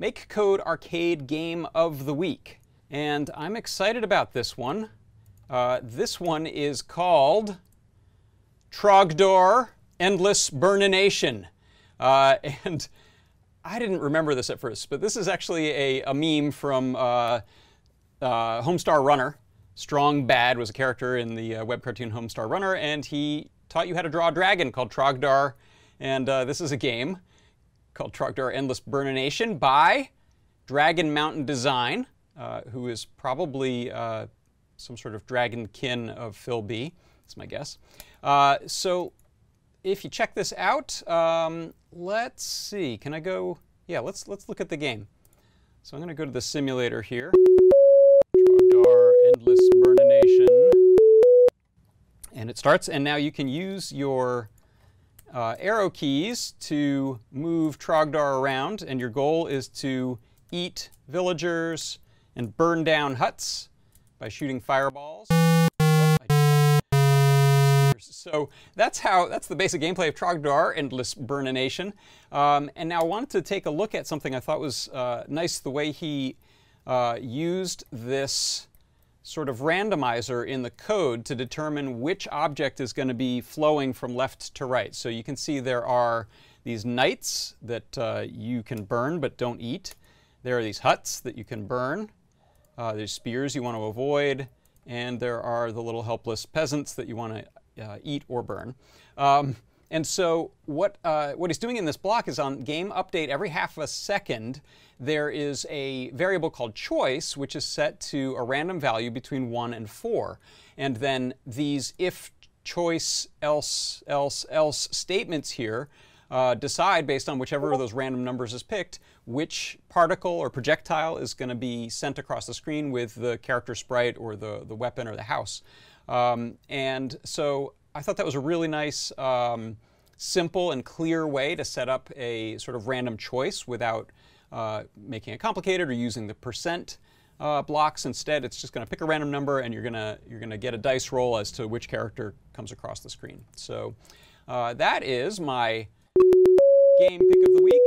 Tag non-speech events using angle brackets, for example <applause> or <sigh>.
MakeCode Arcade Game of the Week. And I'm excited about this one. Uh, this one is called Trogdor Endless Burnination. Uh, <laughs> and I didn't remember this at first, but this is actually a, a meme from uh, uh, Homestar Runner. Strong Bad was a character in the uh, web cartoon Homestar Runner, and he taught you how to draw a dragon called Trogdor. And uh, this is a game called Trogdor Endless Burnination by Dragon Mountain Design, uh, who is probably uh, some sort of dragon kin of Phil B. That's my guess. Uh, so if you check this out, um, let's see. Can I go? Yeah, let's let's look at the game. So I'm going to go to the simulator here. Trogdor Endless Burnination. And it starts, and now you can use your uh, arrow keys to move Trogdor around, and your goal is to eat villagers and burn down huts by shooting fireballs. So that's how that's the basic gameplay of Trogdor Endless Burnination. Um, and now I wanted to take a look at something I thought was uh, nice the way he uh, used this sort of randomizer in the code to determine which object is going to be flowing from left to right. So you can see there are these knights that uh, you can burn but don't eat. There are these huts that you can burn. Uh, there's spears you want to avoid. And there are the little helpless peasants that you want to uh, eat or burn. Um, and so what, uh, what he's doing in this block is on game update every half a second, there is a variable called choice, which is set to a random value between 1 and 4. And then these if choice else else else statements here uh, decide based on whichever of those random numbers is picked which particle or projectile is going to be sent across the screen with the character sprite or the, the weapon or the house. Um, and so I thought that was a really nice, um, simple and clear way to set up a sort of random choice without uh, making it complicated or using the percent uh, blocks. Instead, it's just going to pick a random number and you're going to you're going to get a dice roll as to which character comes across the screen. So uh, that is my game pick of the week,